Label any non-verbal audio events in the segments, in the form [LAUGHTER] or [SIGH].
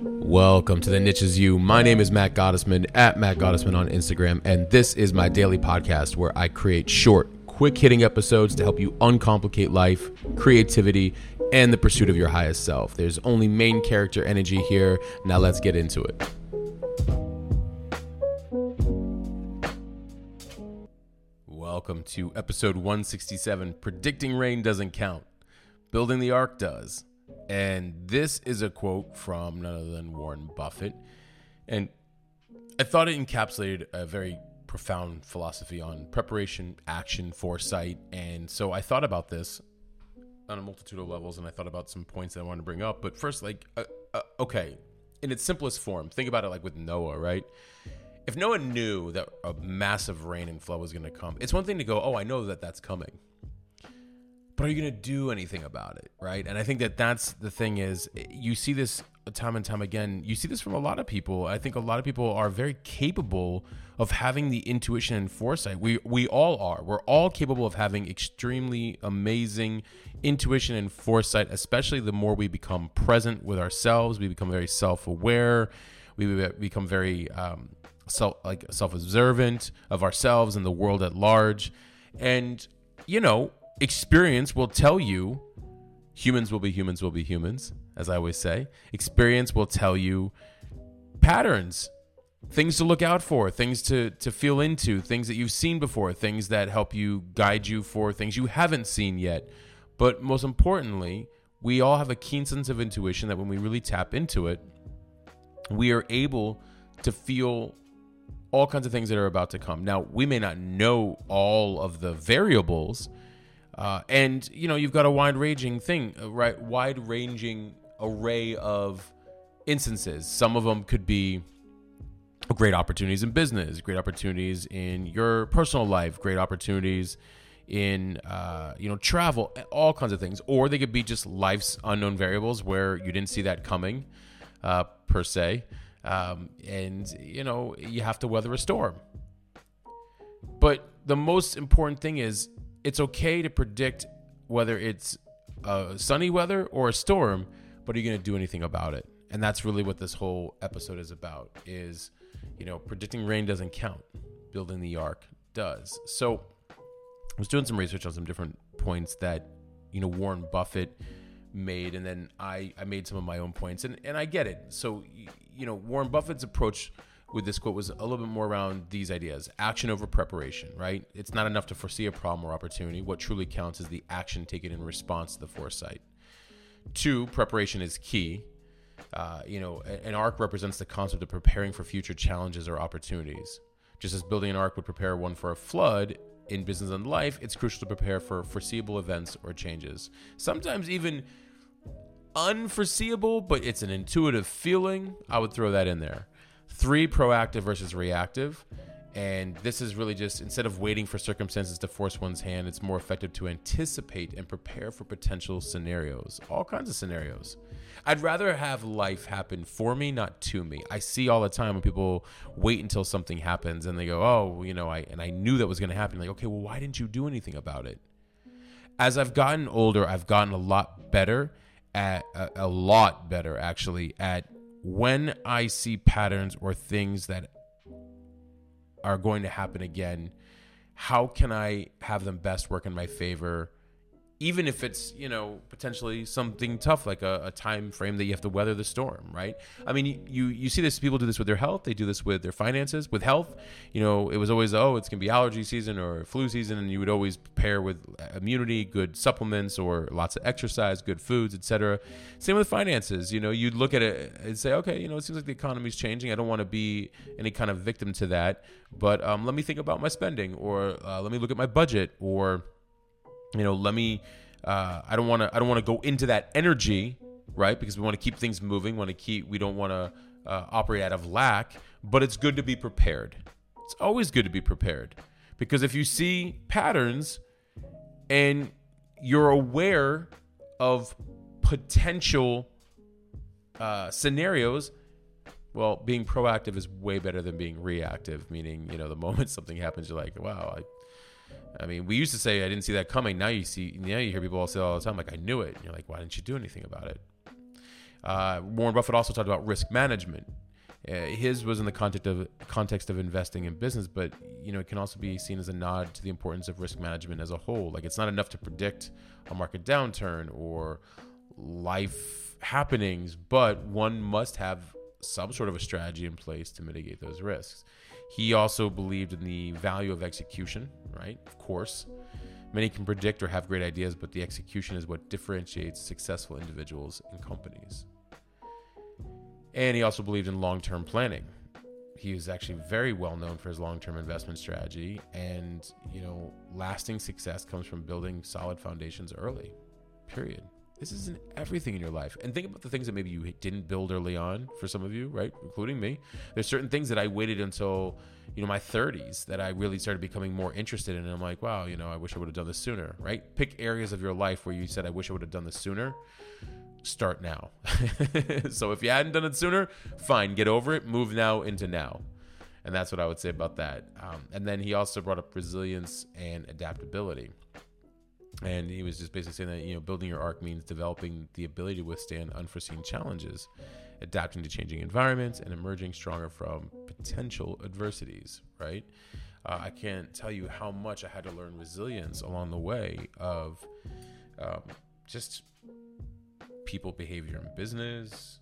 Welcome to the Niche Is You. My name is Matt Gottesman at Matt Gottesman on Instagram, and this is my daily podcast where I create short, quick hitting episodes to help you uncomplicate life, creativity, and the pursuit of your highest self. There's only main character energy here. Now let's get into it. Welcome to episode 167 Predicting Rain Doesn't Count, Building the Ark Does. And this is a quote from none other than Warren Buffett. And I thought it encapsulated a very profound philosophy on preparation, action, foresight. And so I thought about this on a multitude of levels and I thought about some points that I wanted to bring up. But first, like, uh, uh, okay, in its simplest form, think about it like with Noah, right? If Noah knew that a massive rain and flood was going to come, it's one thing to go, oh, I know that that's coming but are you going to do anything about it right? And i think that that's the thing is you see this time and time again. You see this from a lot of people. I think a lot of people are very capable of having the intuition and foresight. We we all are. We're all capable of having extremely amazing intuition and foresight especially the more we become present with ourselves we become very self-aware we become very um, self like self-observant of ourselves and the world at large. And you know experience will tell you humans will be humans will be humans as i always say. Experience will tell you patterns things to look out for things to to feel into things that you've seen before things that help you guide you for things you haven't seen yet. But most importantly we all have a keen sense of intuition that when we really tap into it we are able to feel all kinds of things that are about to come. Now we may not know all of the variables uh, and you know you've got a wide ranging thing, uh, right? Wide ranging array of instances. Some of them could be great opportunities in business, great opportunities in your personal life, great opportunities in uh, you know travel, all kinds of things. Or they could be just life's unknown variables where you didn't see that coming uh, per se, um, and you know you have to weather a storm. But the most important thing is it's okay to predict whether it's sunny weather or a storm, but are you going to do anything about it? And that's really what this whole episode is about is, you know, predicting rain doesn't count. Building the ark does. So I was doing some research on some different points that, you know, Warren Buffett made and then I, I made some of my own points and, and I get it. So, you know, Warren Buffett's approach with this quote was a little bit more around these ideas action over preparation, right? It's not enough to foresee a problem or opportunity. What truly counts is the action taken in response to the foresight. Two, preparation is key. Uh, you know, an ark represents the concept of preparing for future challenges or opportunities. Just as building an ark would prepare one for a flood, in business and life, it's crucial to prepare for foreseeable events or changes. Sometimes even unforeseeable, but it's an intuitive feeling. I would throw that in there. Three, proactive versus reactive. And this is really just instead of waiting for circumstances to force one's hand, it's more effective to anticipate and prepare for potential scenarios, all kinds of scenarios. I'd rather have life happen for me, not to me. I see all the time when people wait until something happens and they go, "Oh, you know, I and I knew that was going to happen." Like, okay, well, why didn't you do anything about it? As I've gotten older, I've gotten a lot better at a, a lot better actually at when I see patterns or things that are going to happen again, how can I have them best work in my favor even if it's you know potentially something tough like a, a, time frame that you have to weather the storm right? I mean you you see this people do this with their health they do this with their finances with health. You know it was always oh it's going to be allergy season or flu season and you would always pair with immunity good supplements or lots of exercise good foods etc same with finances you know you'd look at it and say okay you know it seems like the economy's changing. I don't want to be any kind of victim to that but um, let me think about my spending or uh, let me look at my budget or you know, let me. Uh, I don't want to. I don't want to go into that energy, right? Because we want to keep things moving. Want to keep. We don't want to uh, operate out of lack. But it's good to be prepared. It's always good to be prepared because if you see patterns and you're aware of potential uh, scenarios, well, being proactive is way better than being reactive. Meaning, you know, the [LAUGHS] moment something happens, you're like, "Wow, I I mean, we used to say I didn't see that coming. Now you see, now you hear people all say all the time, like I knew it. And you're like, why didn't you do anything about it? Uh, Warren Buffett also talked about risk management. Uh, his was in the context of context of investing in business, but you know it can also be seen as a nod to the importance of risk management as a whole. Like it's not enough to predict a market downturn or life happenings, but one must have some sort of a strategy in place to mitigate those risks. He also believed in the value of execution, right? Of course. Many can predict or have great ideas, but the execution is what differentiates successful individuals and companies. And he also believed in long term planning. He was actually very well known for his long term investment strategy. And, you know, lasting success comes from building solid foundations early, period. This is in everything in your life. And think about the things that maybe you didn't build early on for some of you, right? Including me. There's certain things that I waited until, you know, my 30s that I really started becoming more interested in. And I'm like, wow, you know, I wish I would have done this sooner, right? Pick areas of your life where you said, I wish I would have done this sooner. Start now. [LAUGHS] so if you hadn't done it sooner, fine, get over it, move now into now. And that's what I would say about that. Um, and then he also brought up resilience and adaptability and he was just basically saying that you know building your ark means developing the ability to withstand unforeseen challenges adapting to changing environments and emerging stronger from potential adversities right? Uh, i can't tell you how much i had to learn resilience along the way of um, just people behavior in business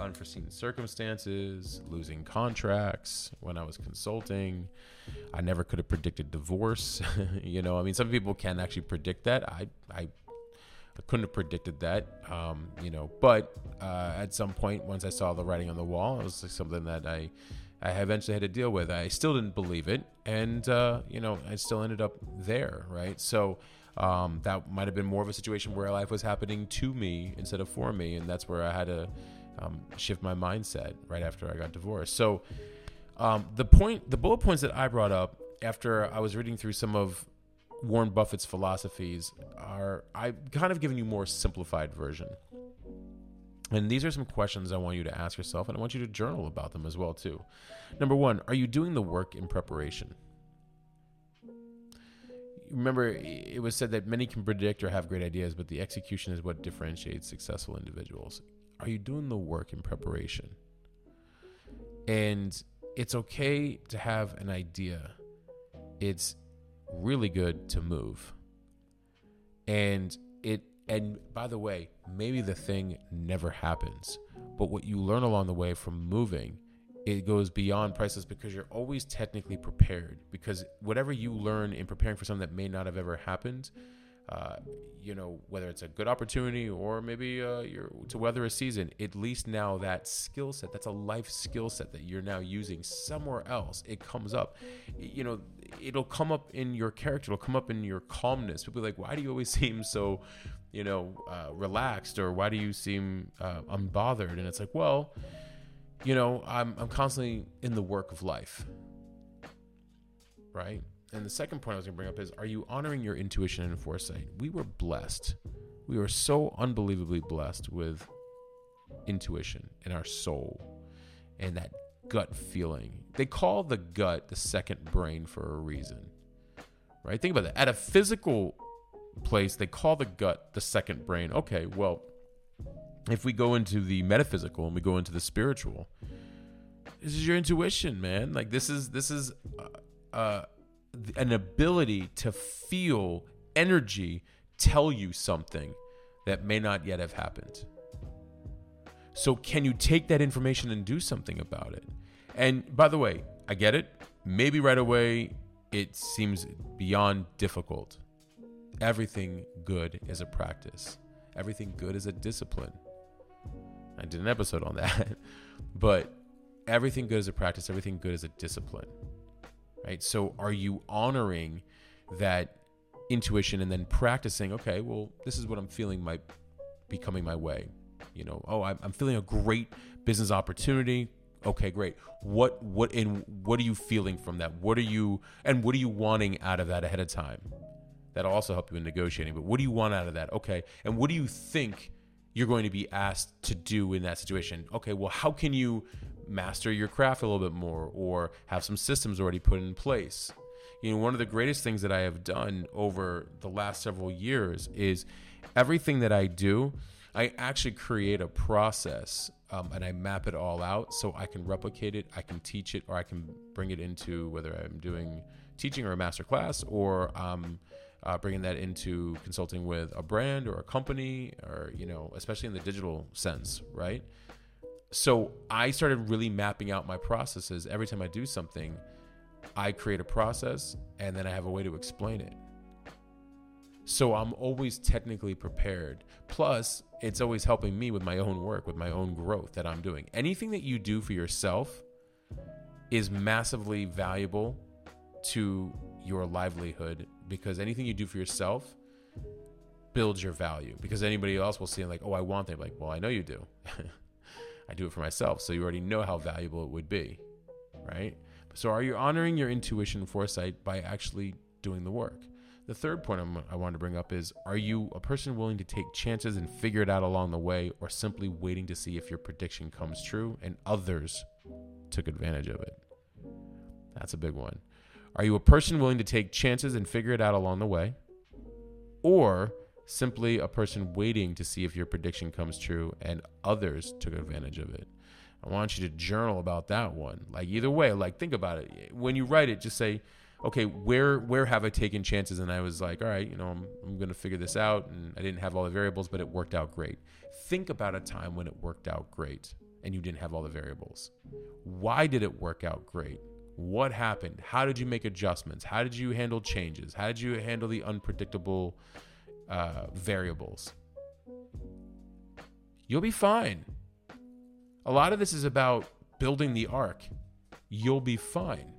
unforeseen circumstances, losing contracts when I was consulting. I never could have predicted divorce. [LAUGHS] you know, I mean, some people can actually predict that. I, I, I couldn't have predicted that. Um, you know, but uh, at some point, once I saw the writing on the wall, it was like something that I, I eventually had to deal with. I still didn't believe it, and uh, you know, I still ended up there, right? So. Um, that might have been more of a situation where life was happening to me instead of for me, and that's where I had to um, shift my mindset right after I got divorced. So um, the point, the bullet points that I brought up after I was reading through some of Warren Buffett's philosophies are I've kind of given you more simplified version. And these are some questions I want you to ask yourself, and I want you to journal about them as well too. Number one, are you doing the work in preparation? Remember, it was said that many can predict or have great ideas, but the execution is what differentiates successful individuals are you doing the work in preparation? And it's okay to have an idea. It's really good to move. And it and by the way, maybe the thing never happens, but what you learn along the way from moving, it goes beyond priceless because you're always technically prepared because whatever you learn in preparing for something that may not have ever happened, uh, you know, whether it's a good opportunity or maybe uh, you're to weather a season, at least now that skill set, that's a life skill set that you're now using somewhere else. It comes up, you know, it'll come up in your character, it'll come up in your calmness. People like, why do you always [LAUGHS] seem so, you know, uh, relaxed or why do you seem uh, unbothered? And it's like, well, you know, I'm, I'm constantly in the work of life, right? And the second point I was going to bring up is are you honoring your intuition and foresight? We were blessed. We were so unbelievably blessed with intuition in our soul and that gut feeling. They call the gut the second brain for a reason. Right? Think about that. At a physical place, they call the gut the second brain. Okay, well, if we go into the metaphysical and we go into the spiritual, this is your intuition, man. Like this is this is uh, uh an ability to feel energy tell you something that may not yet have happened. So, can you take that information and do something about it? And by the way, I get it. Maybe right away it seems beyond difficult. Everything good is a practice, everything good is a discipline. I did an episode on that. [LAUGHS] but everything good is a practice, everything good is a discipline right? So are you honoring that intuition and then practicing, okay, well, this is what I'm feeling might be coming my way. You know, oh, I'm, feeling a great business opportunity. Okay, great. What what in what are you feeling from that? What are you and what are you wanting out of that ahead of time? That'll also help you in negotiating. But what do you want out of that? Okay, and what do you think you're going to be asked to do in that situation? Okay, well, how can you master your craft a little bit more or have some systems already put in place. You know, one of the greatest things that I have done over the last several years is everything that I do, I actually create a process um, and I map it all out so I can replicate it, I can teach it, or I can bring it into whether I'm doing teaching or a master class or um, uh, bringing that into consulting with a brand or a company or, you know, especially in the digital sense, right? So I started really mapping out my processes. Every time I do something, I create a process and then I have a way to explain it. So I'm always technically prepared. Plus, it's always helping me with my own work, with my own growth that I'm doing. Anything that you do for yourself is massively valuable to your livelihood because anything you do for yourself builds your value because anybody else will see like oh i want that like well i know you do [LAUGHS] i do it for myself. So you already know how valuable it would be right? So are you honoring your intuition and foresight by actually doing the work? The third point I'm, i want to bring up is are you a person willing to take chances and figure it out along the way or simply waiting to see if your prediction comes true and others took advantage of it? That's a big one. Are you a person willing to take chances and figure it out along the way? Or simply a person waiting to see if your prediction comes true and others took advantage of it? I want you to journal about that one. Like either way, like think about it. When you write it, just say, okay, where where have I taken chances? And I was like, all right, you know, I'm, I'm going to figure this out. And I didn't have all the variables, but it worked out great. Think about a time when it worked out great and you didn't have all the variables. Why did it work out great? What happened? How did you make adjustments? How did you handle changes? How did you handle the unpredictable uh, variables? You'll be fine. A lot of this is about building the ark. You'll be fine.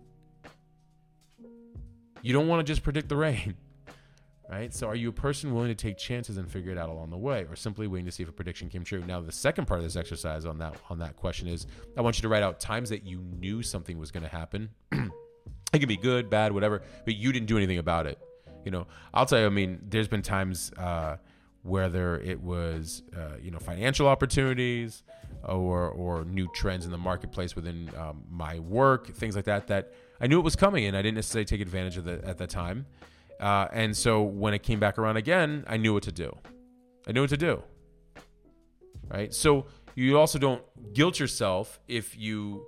You don't want to just predict the rain [LAUGHS] right? So are you a person willing to take chances and figure it out along the way, or simply waiting to see if a prediction came true? Now, the second part of this exercise on that on that question is, I want you to write out times that you knew something was going to happen. [CLEARS THROAT] it could be good, bad, whatever, but you didn't do anything about it. You know, I'll tell you. I mean, there's been times uh, whether it was uh, you know financial opportunities or or new trends in the marketplace within um, my work, things like that. That I knew it was coming, and I didn't necessarily take advantage of it at the time. Uh, and so when it came back around again, I knew what to do. I knew what to do. Right. So you also don't guilt yourself if you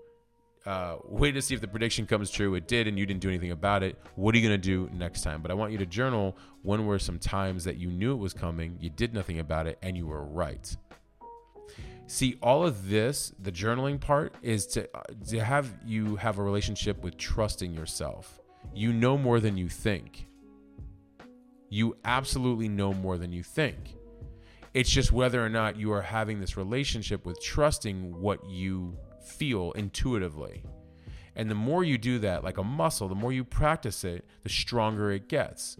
uh, wait to see if the prediction comes true. It did, and you didn't do anything about it. What are you going to do next time? But I want you to journal when were some times that you knew it was coming, you did nothing about it, and you were right. See, all of this, the journaling part, is to uh, to have you have a relationship with trusting yourself. You know more than you think you absolutely know more than you think. It's just whether or not you are having this relationship with trusting what you feel intuitively. And the more you do that, like a muscle, the more you practice it, the stronger it gets.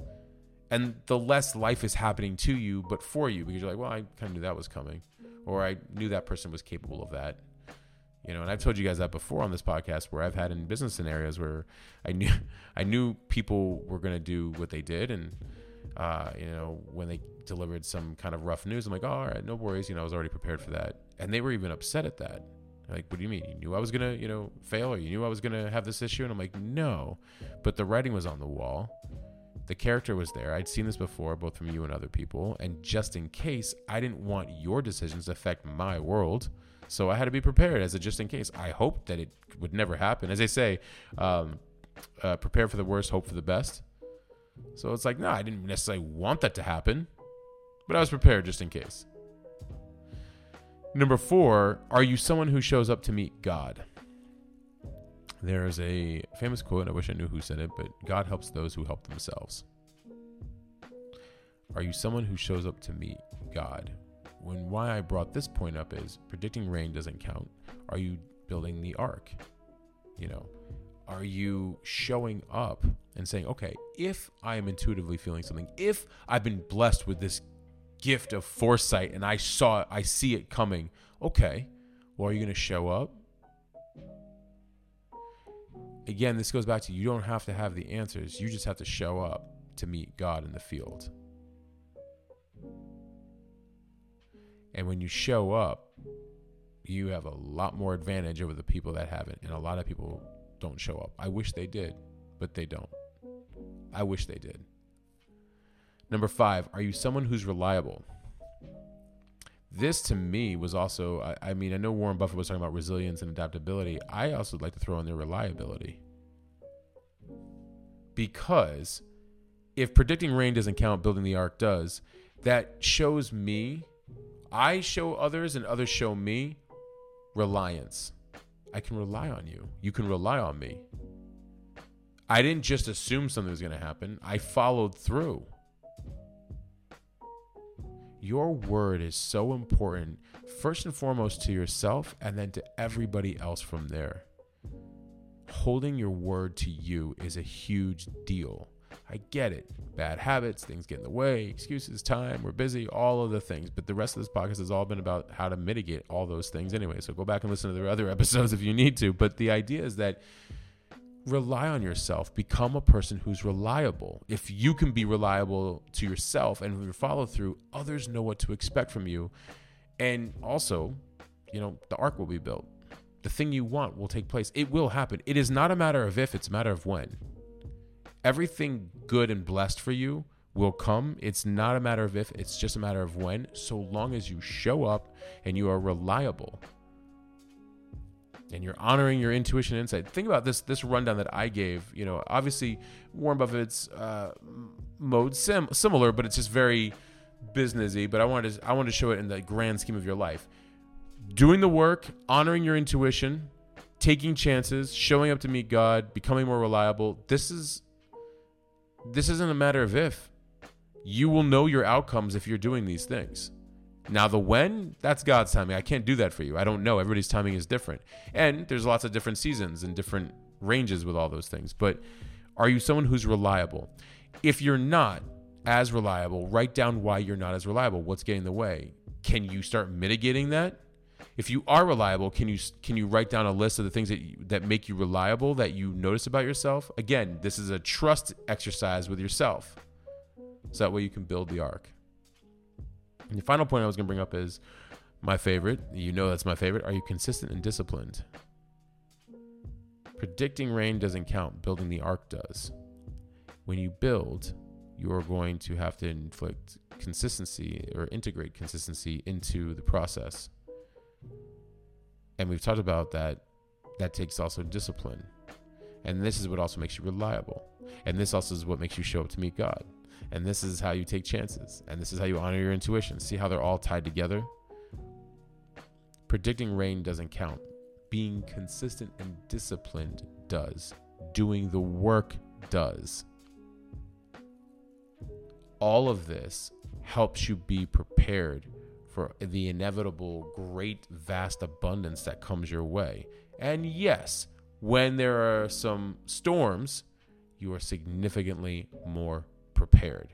And the less life is happening to you, but for you, because you're like, well, I kind of knew that was coming, or I knew that person was capable of that. You know, and I've told you guys that before on this podcast, where I've had in business scenarios where I knew [LAUGHS] I knew people were going to do what they did, and uh, you know, when they delivered some kind of rough news, I'm like, oh, all right, no worries. You know, I was already prepared for that. And they were even upset at that. Like, what do you mean? You knew I was to, you know, fail or you knew I was to have this issue? And I'm like, no. But the writing was on the wall. The character was there. I'd seen this before, both from you and other people. And just in case, I didn't want your decisions to affect my world. So I had to be prepared as a just in case. I hoped that it would never happen. As they say, um, uh, prepare for the worst, hope for the best. So it's like, no, I didn't necessarily want that to happen, but I was prepared just in case. Number four, are you someone who shows up to meet God? There's a famous quote, I wish I knew who said it, but God helps those who help themselves. Are you someone who shows up to meet God? When why I brought this point up is predicting rain doesn't count. Are you building the ark? You know, are you showing up and saying, okay, if I am intuitively feeling something, if I've been blessed with this gift of foresight and I saw it, I see it coming, okay, well, are you going to show up? Again, this goes back to you don't have to have the answers, you just have to show up to meet God in the field. And when you show up, you have a lot more advantage over the people that haven't. And a lot of people don't show up. I wish they did, but they don't. I wish they did. Number five, are you someone who's reliable? this to me was also, I, I mean, I know Warren Buffett was talking about resilience and adaptability. I also like to throw in there reliability. Because if predicting rain doesn't count, building the ark does, that shows me, I show others and others show me reliance. I can rely on you. You can rely on me. I didn't just assume something was going to happen, I followed through. Your word is so important, first and foremost to yourself, and then to everybody else from there. Holding your word to you is a huge deal. I get it. Bad habits, things get in the way, excuses, time, we're busy, all of the things. But the rest of this podcast has all been about how to mitigate all those things anyway. So go back and listen to the other [LAUGHS] episodes if you need to. But the idea is that rely on yourself. Become a person who's reliable. If you can be reliable to yourself and your follow through, others know what to expect from you. And also, you know, the ark will be built. The thing you want will take place. It will happen. It is not a matter of if, it's a matter of when. Everything good and blessed for you will come. It's not a matter of if, it's just a matter of when, so long as you show up and you are reliable and you're honoring your intuition and insight. Think about this this rundown that I gave. You know, obviously Warren Buffett's uh, mode sim- similar, but it's just very businessy. But I wanted to, I wanted to show it in the grand scheme of your life. Doing the work, honoring your intuition, taking chances, showing up to meet God, becoming more reliable. This is this isn't a matter of if. You will know your outcomes if you're doing these things. Now, the when, that's God's timing. I can't do that for you. I don't know. Everybody's timing is different. And there's lots of different seasons and different ranges with all those things. But are you someone who's reliable? If you're not as reliable, write down why you're not as reliable. What's getting in the way? Can you start mitigating that? If you are reliable, can you can you write down a list of the things that you, that make you reliable that you notice about yourself? Again, this is a trust exercise with yourself. So that way you can build the ark. And the final point I was going to bring up is my favorite. You know that's my favorite. Are you consistent and disciplined? Predicting rain doesn't count, building the ark does. When you build, you are going to have to inflict consistency or integrate consistency into the process. And we've talked about that that takes also discipline. And this is what also makes you reliable. And this also is what makes you show up to meet God. And this is how you take chances. And this is how you honor your intuition. See how they're all tied together? Predicting rain doesn't count. Being consistent and disciplined does. Doing the work does. All of this helps you be prepared for the inevitable great vast abundance that comes your way. And yes, when there are some storms, you are significantly more prepared.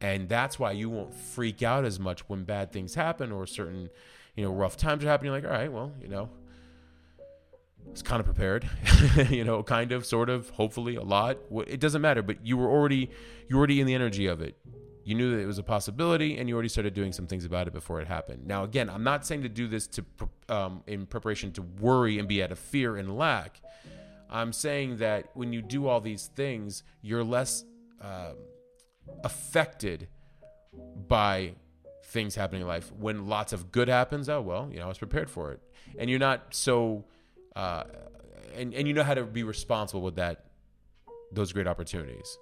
And that's why you won't freak out as much when bad things happen or certain, you know, rough times are happening. You're like, all right, well, you know, it's kind of prepared, [LAUGHS] you know, kind of, sort of, hopefully, a lot. It doesn't matter, but you were already, you already in the energy of it. You knew that it was a possibility, and you already started doing some things about it before it happened. Now, again, I'm not saying to do this to, um, in preparation to worry and be out of fear and lack. I'm saying that when you do all these things, you're less um, affected by things happening in life. When lots of good happens, oh well, you know, I was prepared for it, and you're not so, uh, and and you know how to be responsible with that, those great opportunities,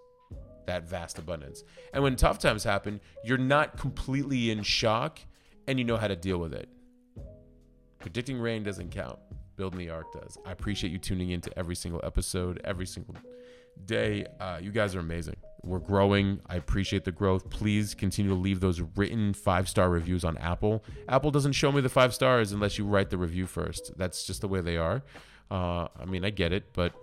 that vast abundance. And when tough times happen, you're not completely in shock, and you know how to deal with it. Predicting rain doesn't count. Building the ark does. I appreciate you tuning into every single episode, every single day. Uh, you guys are amazing. We're growing. I appreciate the growth. Please continue to leave those written five star reviews on Apple. Apple doesn't show me the five stars unless you write the review first. That's just the way they are. Uh, I mean, I get it, but.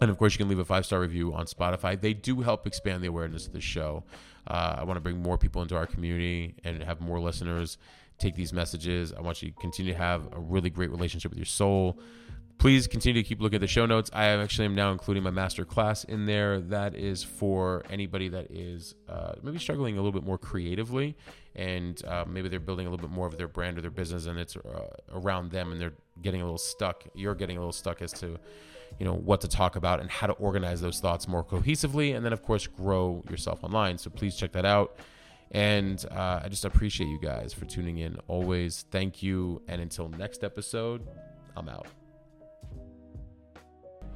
And of course, you can leave a five star review on Spotify. They do help expand the awareness of the show. Uh, I want to bring more people into our community and have more listeners take these messages. I want you to continue to have a really great relationship with your soul please continue to keep looking at the show notes. I actually am now including my master class in there. That is for anybody that is uh, maybe struggling a little bit more creatively, and uh, maybe they're building a little bit more of their brand or their business, and it's uh, around them, and they're getting a little stuck. You're getting a little stuck as to, you know, what to talk about and how to organize those thoughts more cohesively, and then of course grow yourself online. So please check that out. And uh, I just appreciate you guys for tuning in always. Thank you. And until next episode, I'm out.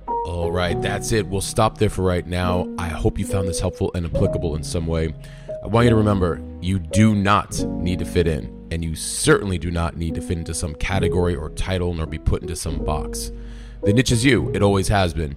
All right, that's it. We'll stop there for right now. I hope you found this helpful and applicable in some way. I want you to remember you do not need to fit in, and you certainly do not need to fit into some category or title nor be put into some box. The niche is you, it always has been.